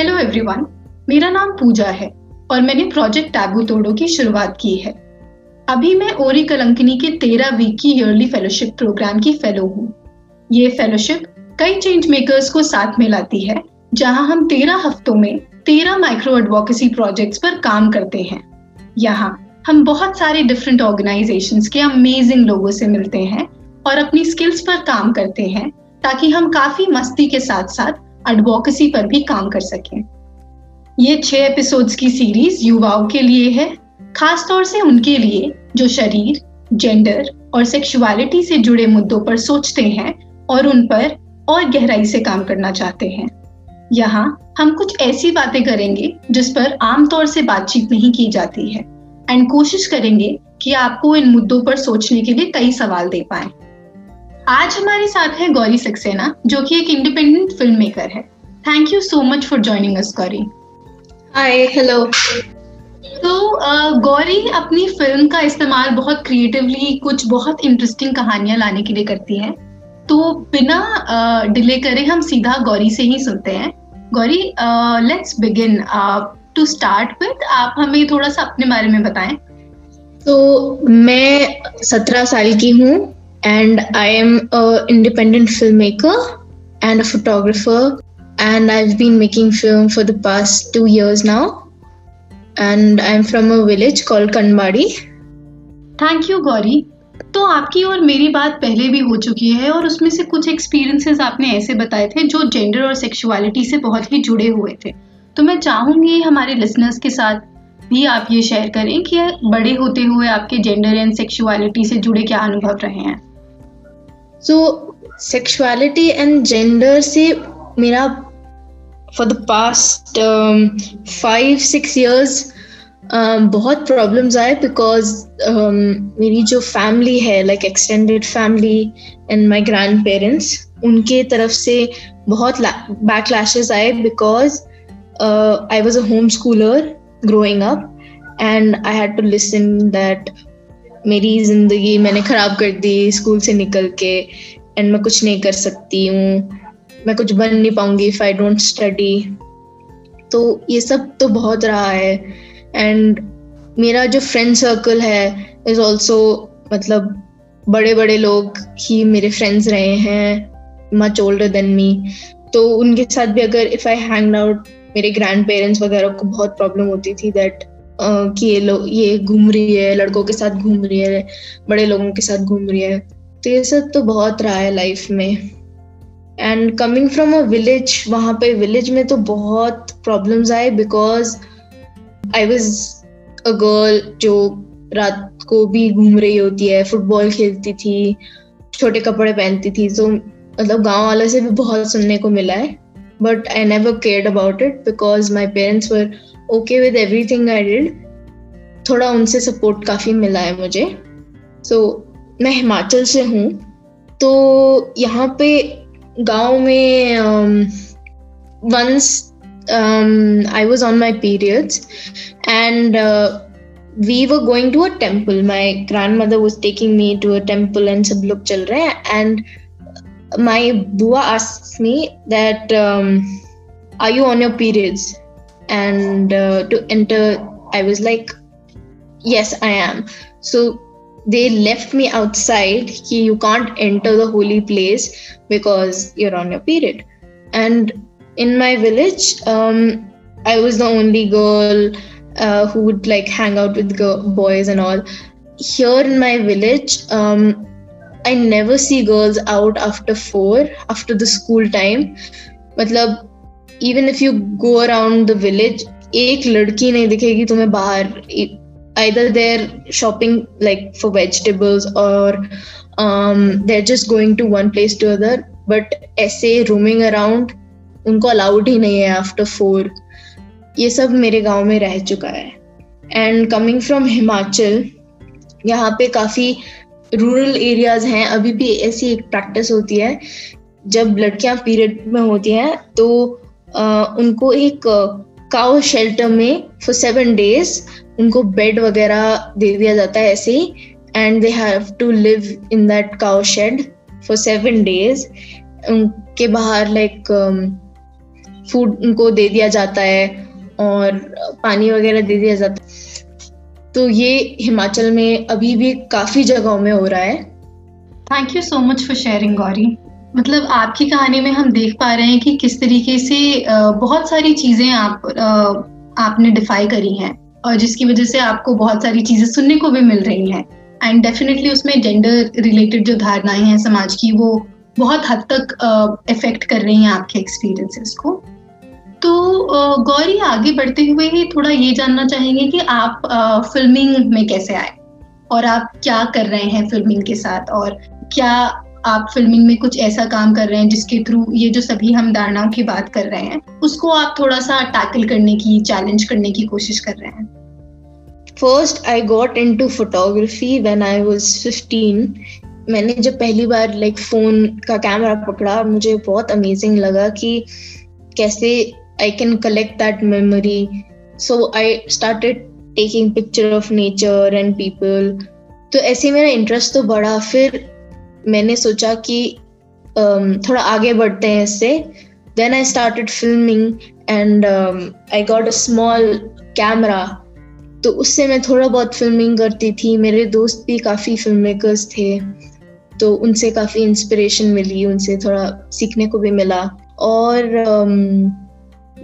Hello everyone मेरा नाम पूजा है और मैंने प्रोजेक्ट टैबू तोड़ो की शुरुआत की है। अभी मैं ओरी कलंकनी के तेरह वीक की ईयरली फेलोशिप प्रोग्राम की फेलो हूँ। ये फेलोशिप कई चेंज मेकर्स को साथ में लाती है, जहाँ हम तेरह हफ्तों में तेरह माइक्रो एडवोकेसी प्रोजेक्ट्स पर काम करते हैं। यहाँ हम बहुत सारे डिफरेंट ऑर्गेनाइजेशंस के अमेजिंग लोगों से मिलते हैं और अपनी स्किल्स पर काम करते हैं, ताकि हम काफ़ी मस्ती के साथ साथ एडवोकेसी पर भी काम कर सकें। ये छह एपिसोड्स की सीरीज़ युवाओं के लिए है खास तौर से उनके लिए जो शरीर जेंडर और सेक्सुअलिटी से जुड़े मुद्दों पर सोचते हैं और उन पर और गहराई से काम करना चाहते हैं। यहाँ हम कुछ ऐसी बातें करेंगे जिस पर आमतौर से बातचीत नहीं की जाती है एंड कोशिश करेंगे कि आपको इन मुद्दों पर सोचने के लिए कई सवाल दे पाए। आज हमारे साथ है गौरी सक्सेना जो कि एक इंडिपेंडेंट फ़िल्म मेकर है। Thank you so much for joining us Gauri. Hi hello तो गौरी अपनी फ़िल्म का इस्तेमाल बहुत क्रिएटिवली कुछ बहुत इंटरेस्टिंग कहानियाँ लाने के लिए करती है। तो बिना डिले करे हम सीधा गौरी से ही सुनते हैं। Gauri let's begin to start with आप हमें थोड़ा सा अपने बारे में बताएँ। तो मैं सत्रह साल की हूँ। And I am an independent filmmaker and a photographer. And I've been making film for the past two years now. And I'm from a village called Kanbadi. Thank you Gauri तो आपकी और मेरी बात पहले भी हो चुकी है और उसमें से कुछ एक्सपीरियंसेस आपने ऐसे बताए थे जो जेंडर और सेक्सुअलिटी से बहुत ही जुड़े हुए थे। तो मैं चाहूँगी हमारे लिसनर्स के साथ भी आप ये शेयर करें कि बड़े होते हुए आपके जेंडर एंड सेक्सुअलिटी से जुड़े क्या अनुभव रहे हैं। सो सेक्सुअलिटी एंड जेंडर से मेरा for the past five six years बहुत प्रॉब्लम्स आए बिकॉज़ um, मेरी जो फैमिली है like extended family and my grandparents उनके तरफ़ से बहुत बैकलैशेस आए because I was a homeschooler growing up and I had to listen that मेरी ज़िंदगी मैंने खराब कर दी स्कूल से निकल के एंड मैं कुछ नहीं कर सकती हूँ। मैं कुछ बन नहीं पाऊँगी इफ़ आई डोंट स्टडी तो ये सब तो बहुत रहा है। एंड मेरा जो फ्रेंड सर्कल है इज़ ऑल्सो मतलब बड़े बड़े लोग ही मेरे फ्रेंड्स रहे हैं मच ओल्डर देन मी तो उनके साथ भी अगर इफ़ आई हैंग आउट मेरे ग्रैंड पेरेंट्स वगैरह को बहुत प्रॉब्लम होती थी दैट कि ये लोग ये घूम रही है, लड़कों के साथ घूम रही है, बड़े लोगों के साथ घूम रही है। तो ये सब तो बहुत रहा है लाइफ में। And coming from a village वहाँ पे विलेज में तो बहुत प्रॉब्लम्स आए because I was a girl जो रात को भी घूम रही होती है फुटबॉल खेलती थी, छोटे कपड़े पहनती थी। तो मतलब गाँव वालों से भी बहुत सुनने को मिला है but I never cared about it because my parents were okay with everything I did थोड़ा उनसे सपोर्ट काफ़ी मिला है मुझे। सो so, मैं हिमाचल से हूँ। तो यहाँ पे गाँव में once I was on my periods and we were going to a temple my grandmother was taking me to a temple and सब लोग चल रहे हैं and my bua ask me that are you on your periods and uh, to enter i was like yes i am. So they left me outside. You can't enter the holy place because you're on your period. And in my village um, i was the only girl uh, who would like hang out with girl, boys and all. Here in my village um, i never see girls out after 4 after the school time. Matlab even if you go around the village एक लड़की नहीं दिखेगी तुम्हें बाहर। Either they're shopping like for vegetables और they're just going to one place to other but ऐसे roaming around उनको allowed ही नहीं है आफ्टर फोर ये सब मेरे गाँव में रह चुका है। एंड कमिंग फ्रॉम हिमाचल यहाँ पे काफ़ी रूरल एरियाज़ हैं। अभी भी ऐसी एक प्रैक्टिस होती है, जब लड़कियाँ पीरियड में होती हैं तो उनको एक काउ शेल्टर में फॉर सेवन डेज़ उनको बेड वगैरह दे दिया जाता है ऐसे ही and they have to live in that cow shed for seven days उनके बाहर लाइक फ़ूड उनको दे दिया जाता है और पानी वगैरह दे दिया जाता है। तो ये हिमाचल में अभी भी काफ़ी जगहों में हो रहा है। Thank you so much for sharing Gauri मतलब आपकी कहानी में हम देख पा रहे हैं कि किस तरीके से बहुत सारी चीज़ें आप आपने डिफाई करी हैं और जिसकी वजह से आपको बहुत सारी चीज़ें सुनने को भी मिल रही हैं। एंड डेफिनेटली उसमें जेंडर रिलेटेड जो धारणाएँ हैं समाज की, वो बहुत हद तक इफ़ेक्ट कर रही हैं आपके एक्सपीरियंसेस को। तो गौरी आगे बढ़ते हुए ही थोड़ा ये जानना चाहेंगे कि आप फिल्मिंग में कैसे आए? और आप क्या कर रहे हैं फिल्मिंग के साथ? और क्या आप फिल्मिंग में कुछ ऐसा काम कर रहे हैं जिसके थ्रू ये जो सभी हम धारणाओं की बात कर रहे हैं, उसको आप थोड़ा सा टैकल करने की चैलेंज करने की कोशिश कर रहे हैं। First I got into photography when I was fifteen मैंने जब पहली बार लाइक फ़ोन का कैमरा पकड़ा, मुझे बहुत अमेजिंग लगा कि कैसे I can collect that memory so I started taking picture of nature and people तो ऐसे मेरा इंटरेस्ट तो बढ़ा, फिर मैंने सोचा कि um, थोड़ा आगे बढ़ते हैं इससे। Then I started filming and I got a small camera तो उससे मैं थोड़ा बहुत फिल्मिंग करती थी। मेरे दोस्त भी काफ़ी फ़िल्म मेकर्स थे। तो उनसे काफ़ी इंस्पिरेशन मिली उनसे थोड़ा सीखने को भी मिला। और um,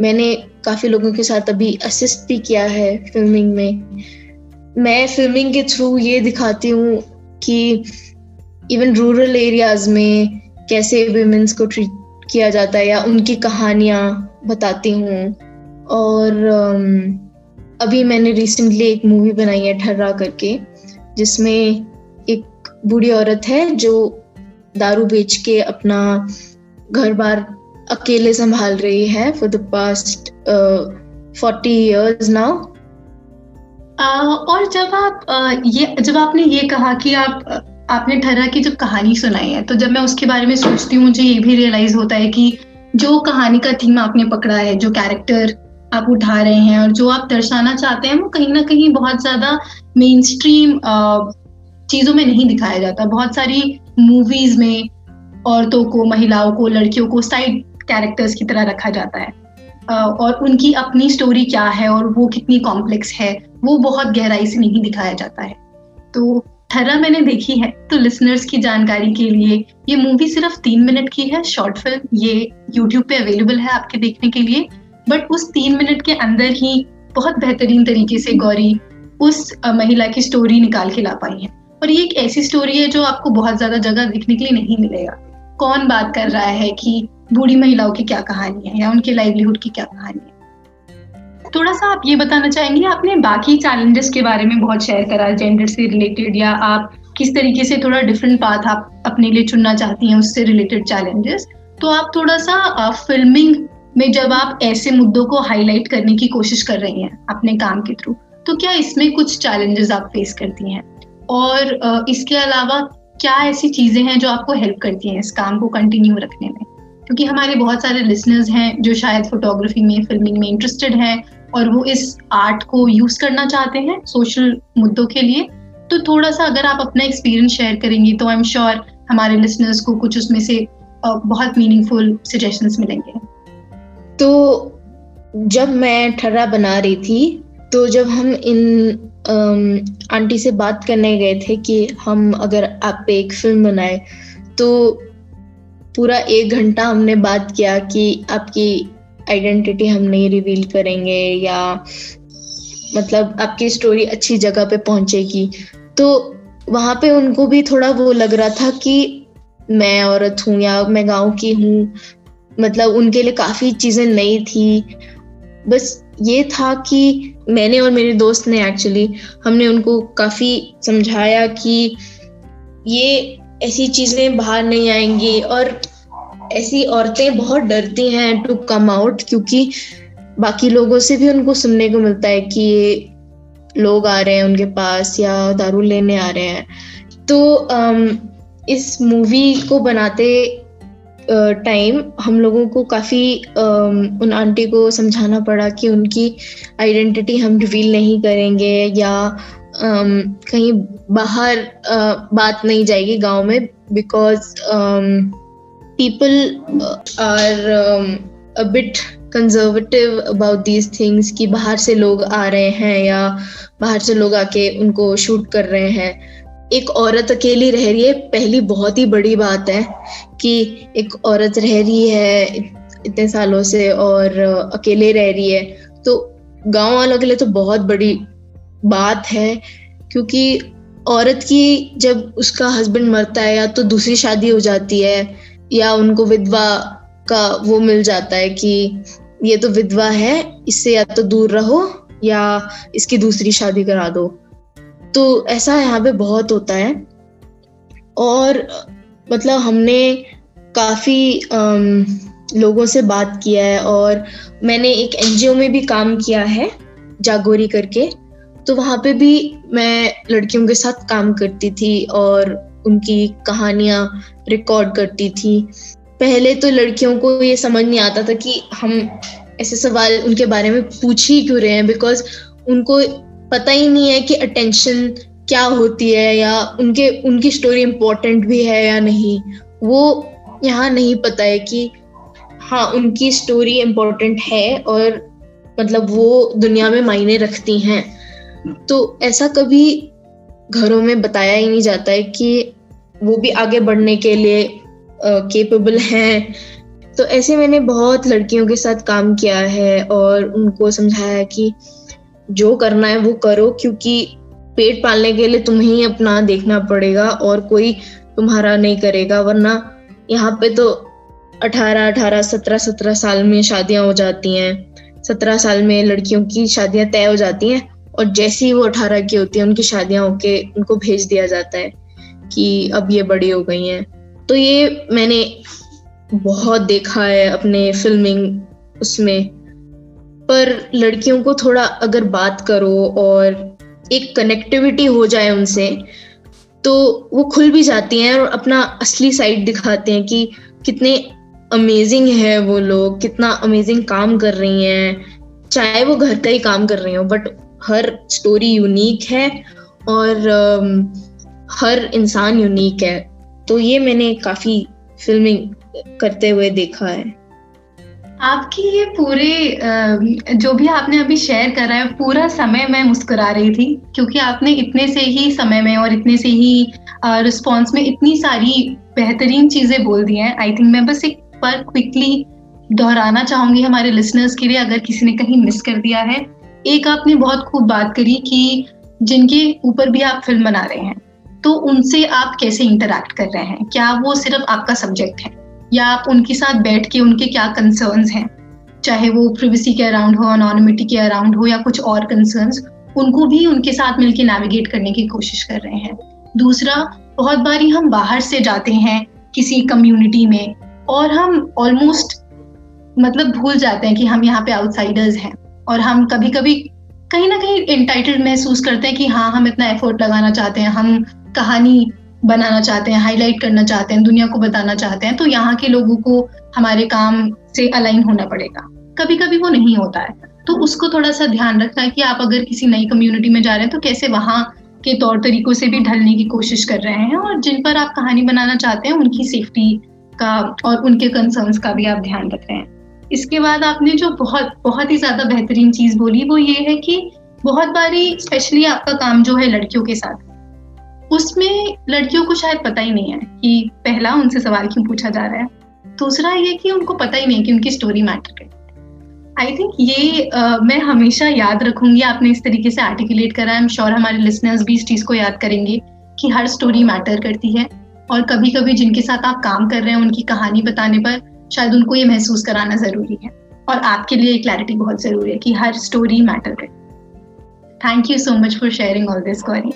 मैंने काफ़ी लोगों के साथ अभी असिस्ट भी किया है फिल्मिंग में। मैं फिल्मिंग के थ्रू ये दिखाती हूँ कि इवन रूरल एरियाज़ में कैसे वुमेन्स को ट्रीट किया जाता है या उनकी कहानियाँ बताती हूँ। और um, अभी मैंने रिसेंटली एक मूवी बनाई है ठर्रा करके जिसमें एक बूढ़ी औरत है जो दारू बेच के अपना घर बार अकेले संभाल रही है for the past forty years now और जब आप ये जब आपने ये कहा कि आप आपने ठहरा की जब कहानी सुनाई है तो जब मैं उसके बारे में सोचती हूँ, मुझे ये भी रियलाइज़ होता है कि जो कहानी का थीम आपने पकड़ा है, जो कैरेक्टर आप उठा रहे हैं और जो आप दर्शाना चाहते हैं, वो कहीं ना कहीं बहुत ज़्यादा मेन स्ट्रीम चीज़ों में नहीं दिखाया जाता। बहुत सारी मूवीज़ में औरतों को, महिलाओं को, लड़कियों को साइड कैरेक्टर्स की तरह रखा जाता है। और उनकी अपनी स्टोरी क्या है और वो कितनी कॉम्प्लेक्स है, वो बहुत गहराई से नहीं दिखाया जाता है। तो ठहरा मैंने देखी है तो लिसनर्स की जानकारी के लिए, ये मूवी सिर्फ़ तीन मिनट की है शॉर्ट फ़िल्म ये यूट्यूब पे अवेलेबल है आपके देखने के लिए बट उस तीन मिनट के अंदर ही बहुत बेहतरीन तरीके से गौरी उस महिला की स्टोरी निकाल के ला पाई है। और ये एक ऐसी स्टोरी है जो आपको बहुत ज़्यादा जगह दिखने के लिए नहीं मिलेगा। कौन बात कर रहा है कि बूढ़ी महिलाओं की क्या कहानी है या उनके लाइवलीहुड की क्या कहानी है? थोड़ा सा आप ये बताना चाहेंगे, आपने बाकी चैलेंजेस के बारे में बहुत शेयर करा जेंडर से रिलेटेड या आप किस तरीके से थोड़ा डिफरेंट पाथ आप अपने लिए चुनना चाहती हैं उससे रिलेटेड चैलेंजेस तो आप थोड़ा सा फिल्मिंग में जब आप ऐसे मुद्दों को हाईलाइट करने की कोशिश कर रही हैं अपने काम के थ्रू तो क्या इसमें कुछ चैलेंजेस आप फेस करती हैं? और इसके अलावा क्या ऐसी चीज़ें हैं जो आपको हेल्प करती हैं इस काम को कंटिन्यू रखने में? क्योंकि हमारे बहुत सारे लिसनर्स हैं जो शायद फोटोग्राफी में फिल्मिंग में इंटरेस्टेड हैं और वो इस आर्ट को यूज़ करना चाहते हैं सोशल मुद्दों के लिए तो थोड़ा सा अगर आप अपना एक्सपीरियंस शेयर करेंगी तो आई एम श्योर हमारे लिसनर्स को कुछ उसमें से बहुत मीनिंगफुल सजेशंस मिलेंगे। तो जब मैं ठर्रा बना रही थी तो जब हम इन आंटी से बात करने गए थे कि हम अगर आप पे एक फ़िल्म बनाए तो पूरा एक घंटा हमने बात किया कि आपकी आइडेंटिटी हम नहीं रिवील करेंगे या मतलब आपकी स्टोरी अच्छी जगह पे पहुंचेगी। तो वहाँ पे उनको भी थोड़ा वो लग रहा था कि मैं औरत हूँ या मैं गाँव की हूँ। मतलब उनके लिए काफ़ी चीज़ें नई थी। बस ये था कि मैंने और मेरे दोस्त ने एक्चुअली हमने उनको काफ़ी समझाया कि ये ऐसी चीज़ें बाहर नहीं आएँगी और ऐसी औरतें बहुत डरती हैं टू कम आउट क्योंकि बाकी लोगों से भी उनको सुनने को मिलता है कि लोग आ रहे हैं उनके पास या दारू लेने आ रहे हैं। तो um, इस मूवी को बनाते टाइम uh, हम लोगों को काफ़ी um, उन आंटी को समझाना पड़ा कि उनकी आइडेंटिटी हम रिवील नहीं करेंगे या um, कहीं बाहर uh, बात नहीं जाएगी गाँव में because people uh, are um, a bit conservative about these things कि बाहर से लोग आ रहे हैं या बाहर से लोग आके उनको शूट कर रहे हैं। एक औरत अकेली रह रही है पहली बहुत ही बड़ी बात है कि एक औरत रह रही है इतने सालों से और अकेले रह रही है। तो गाँव वालों के लिए तो बहुत बड़ी बात है क्योंकि औरत की जब उसका हस्बैंड मरता है या तो दूसरी शादी हो जाती है या उनको विधवा का वो मिल जाता है कि ये तो विधवा है, इससे या तो दूर रहो या इसकी दूसरी शादी करा दो। तो ऐसा यहाँ पे बहुत होता है। और मतलब हमने काफ़ी लोगों से बात किया है और मैंने एक एनजीओ में भी काम किया है, जागोरी करके। तो वहाँ पे भी मैं लड़कियों के साथ काम करती थी और उनकी कहानियाँ रिकॉर्ड करती थी। पहले तो लड़कियों को ये समझ नहीं आता था कि हम ऐसे सवाल उनके बारे में पूछ ही क्यों रहे हैं बिकॉज़ उनको पता ही नहीं है कि अटेंशन क्या होती है या उनके, उनकी स्टोरी इम्पोर्टेंट भी है या नहीं। वो यहाँ नहीं पता है कि हाँ उनकी स्टोरी इम्पोर्टेंट है और मतलब वो दुनिया में मायने रखती हैं। तो ऐसा कभी घरों में बताया ही नहीं जाता है कि वो भी आगे बढ़ने के लिए केपेबल हैं। तो ऐसे मैंने बहुत लड़कियों के साथ काम किया है और उनको समझाया कि जो करना है वो करो, क्योंकि पेट पालने के लिए तुम्हें ही अपना देखना पड़ेगा और कोई तुम्हारा नहीं करेगा, वरना यहाँ पे तो अठारह अठारह, सत्रह सत्रह साल में शादियाँ हो जाती हैं। सत्रह साल में लड़कियों की शादियाँ तय हो जाती हैं और जैसे ही वो अठारह की होती है, उनकी शादियाँ होके उनको भेज दिया जाता है। कि अब ये बड़ी हो गई हैं। तो ये मैंने बहुत देखा है अपने फिल्मिंग उसमें। पर लड़कियों को थोड़ा अगर बात करो और एक कनेक्टिविटी हो जाए उनसे तो वो खुल भी जाती हैं और अपना असली साइड दिखाते हैं कि कितने अमेजिंग है वो लोग, कितना अमेजिंग काम कर रही हैं। चाहे वो घर का ही काम कर रही हो बट हर स्टोरी यूनिक है और हर इंसान यूनिक है। तो ये मैंने काफ़ी फिल्मिंग करते हुए देखा है। आपकी ये पूरे जो भी आपने अभी शेयर करा है, पूरा समय मैं मुस्कुरा रही थी, क्योंकि आपने इतने से ही समय में और इतने से ही रिस्पॉन्स में इतनी सारी बेहतरीन चीज़ें बोल दी हैं। आई थिंक मैं बस एक पर क्विकली दोहराना चाहूँगी हमारे लिसनर्स के लिए, अगर किसी ने कहीं मिस कर दिया है। एक आपने बहुत खूब बात करी कि जिनके ऊपर भी आप फ़िल्म बना रहे हैं। तो उनसे आप कैसे इंटरेक्ट कर रहे हैं? क्या वो सिर्फ़ आपका सब्जेक्ट है? या आप उनके साथ बैठ के उनके क्या कंसर्न्स हैं? चाहे वो प्रिवेसी के अराउंड हो अनोनिमिटी के अराउंड हो या कुछ और कंसर्न्स उनको भी उनके साथ मिलकर नेविगेट करने की कोशिश कर रहे हैं। दूसरा, बहुत बारी हम बाहर से जाते हैं किसी कम्युनिटी में और हम ऑलमोस्ट मतलब भूल जाते हैं कि हम यहाँ पे आउटसाइडर्स हैं और हम कभी कभी कहीं ना कहीं इंटाइटल्ड महसूस करते हैं कि हाँ हम इतना एफर्ट लगाना चाहते हैं, हम कहानी बनाना चाहते हैं हाईलाइट करना चाहते हैं, दुनिया को बताना चाहते हैं तो यहाँ के लोगों को हमारे काम से अलाइन होना पड़ेगा। कभी कभी वो नहीं होता है। तो उसको थोड़ा सा ध्यान रखना है कि आप अगर किसी नई कम्युनिटी में जा रहे हैं तो कैसे वहाँ के तौर तरीकों से भी ढलने की कोशिश कर रहे हैं और जिन पर आप कहानी बनाना चाहते हैं, उनकी सेफ्टी का और उनके कंसर्न्स का भी आप ध्यान रख रहे हैं। इसके बाद आपने जो बहुत बहुत ही ज़्यादा बेहतरीन चीज़ बोली, वो ये है कि बहुत बारी स्पेशली आपका काम जो है लड़कियों के साथ उसमें लड़कियों को शायद पता ही नहीं है कि पहला उनसे सवाल क्यों पूछा जा रहा है। दूसरा ये कि उनको पता ही नहीं कि उनकी स्टोरी मैटर करती आई थिंक ये uh, मैं हमेशा याद रखूँगी आपने इस तरीके से आर्टिकुलेट करा है। श्योर हमारे लिसनर्स भी इस चीज़ को याद करेंगे कि हर स्टोरी मैटर करती है। और कभी कभी जिनके साथ आप काम कर रहे हैं उनकी कहानी बताने पर शायद उनको ये महसूस कराना ज़रूरी है। और आपके लिए क्लैरिटी बहुत ज़रूरी है कि हर स्टोरी मैटर करती है। Thank you so much for sharing all this Gauri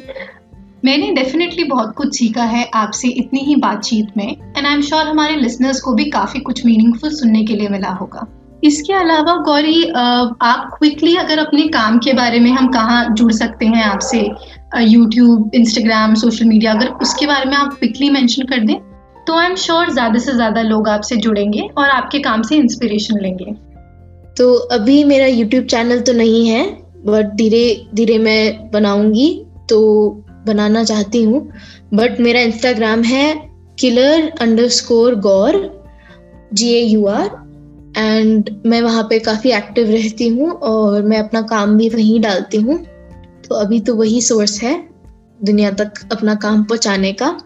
मैंने डेफिनेटली बहुत कुछ सीखा है आपसे इतनी ही बातचीत में एंड आई एम श्योर हमारे लिसनर्स को भी काफ़ी कुछ मीनिंगफुल सुनने के लिए मिला होगा। इसके अलावा गौरी आप क्विकली अगर अपने काम के बारे में हम कहाँ जुड़ सकते हैं आपसे यूट्यूब इंस्टाग्राम सोशल मीडिया अगर उसके बारे में आप क्विकली मेंशन कर दें तो आई एम श्योर ज़्यादा से ज़्यादा लोग आपसे जुड़ेंगे और आपके काम से इंस्पिरेशन लेंगे। तो अभी मेरा यूट्यूब चैनल तो नहीं है बट धीरे धीरे मैं बनाऊँगी तो बनाना चाहती हूँ बट मेरा इंस्टाग्राम है killer underscore Gaur G A U R and मैं वहाँ पे काफ़ी एक्टिव रहती हूँ और मैं अपना काम भी वहीं डालती हूँ। तो अभी तो वही सोर्स है दुनिया तक अपना काम पहुँचाने का।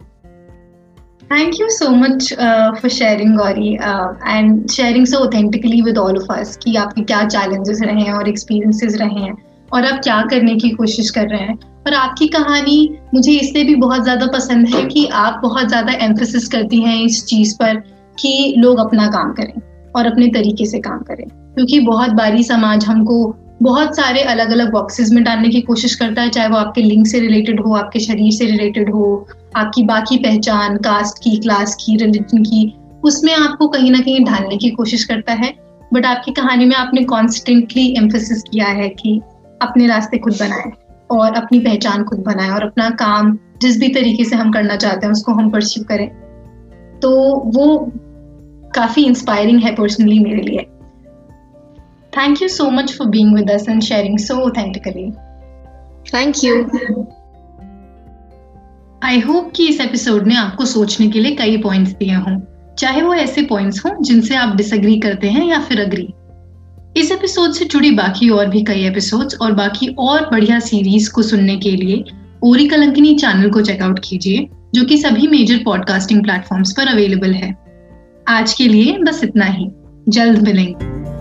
So much uh, for sharing, Gauri, uh, and sharing so authentically with all of us कि आपके क्या challenges रहे हैं और experiences रहे हैं। और आप क्या करने की कोशिश कर रहे हैं? और आपकी कहानी मुझे इसलिए भी बहुत ज़्यादा पसंद है कि आप बहुत ज़्यादा एम्फोसिस करती हैं इस चीज़ पर कि लोग अपना काम करें और अपने तरीके से काम करें। क्योंकि बहुत बारी समाज हमको बहुत सारे अलग अलग बॉक्सेस में डालने की कोशिश करता है, चाहे वो आपके लिंग से रिलेटेड हो, आपके शरीर से रिलेटेड हो, आपकी बाकी पहचान कास्ट की क्लास की रिलीजन की, उसमें आपको कहीं ना कहीं ढालने की कोशिश करता है। बट आपकी कहानी में आपने कॉन्स्टेंटली एम्फोसिस किया है कि अपने रास्ते खुद बनाए और अपनी पहचान खुद बनाए और अपना काम जिस भी तरीके से हम करना चाहते हैं उसको हम परस्यू करें। तो वो काफ़ी इंस्पायरिंग है पर्सनली मेरे लिए। Thank you so much for being with us and sharing so authentically thank you I hope कि इस एपिसोड ने आपको सोचने के लिए कई पॉइंट्स दिए हों। चाहे वो ऐसे पॉइंट्स हों जिनसे आप डिसएग्री करते हैं या फिर अग्री इस एपिसोड से जुड़ी बाकी और भी कई एपिसोड्स और बाकी और बढ़िया सीरीज़ को सुनने के लिए ओरी कलंकनी चैनल को चेकआउट कीजिए, जो कि सभी मेजर पॉडकास्टिंग प्लेटफॉर्म्स पर अवेलेबल है। आज के लिए बस इतना ही। जल्द मिलेंगे।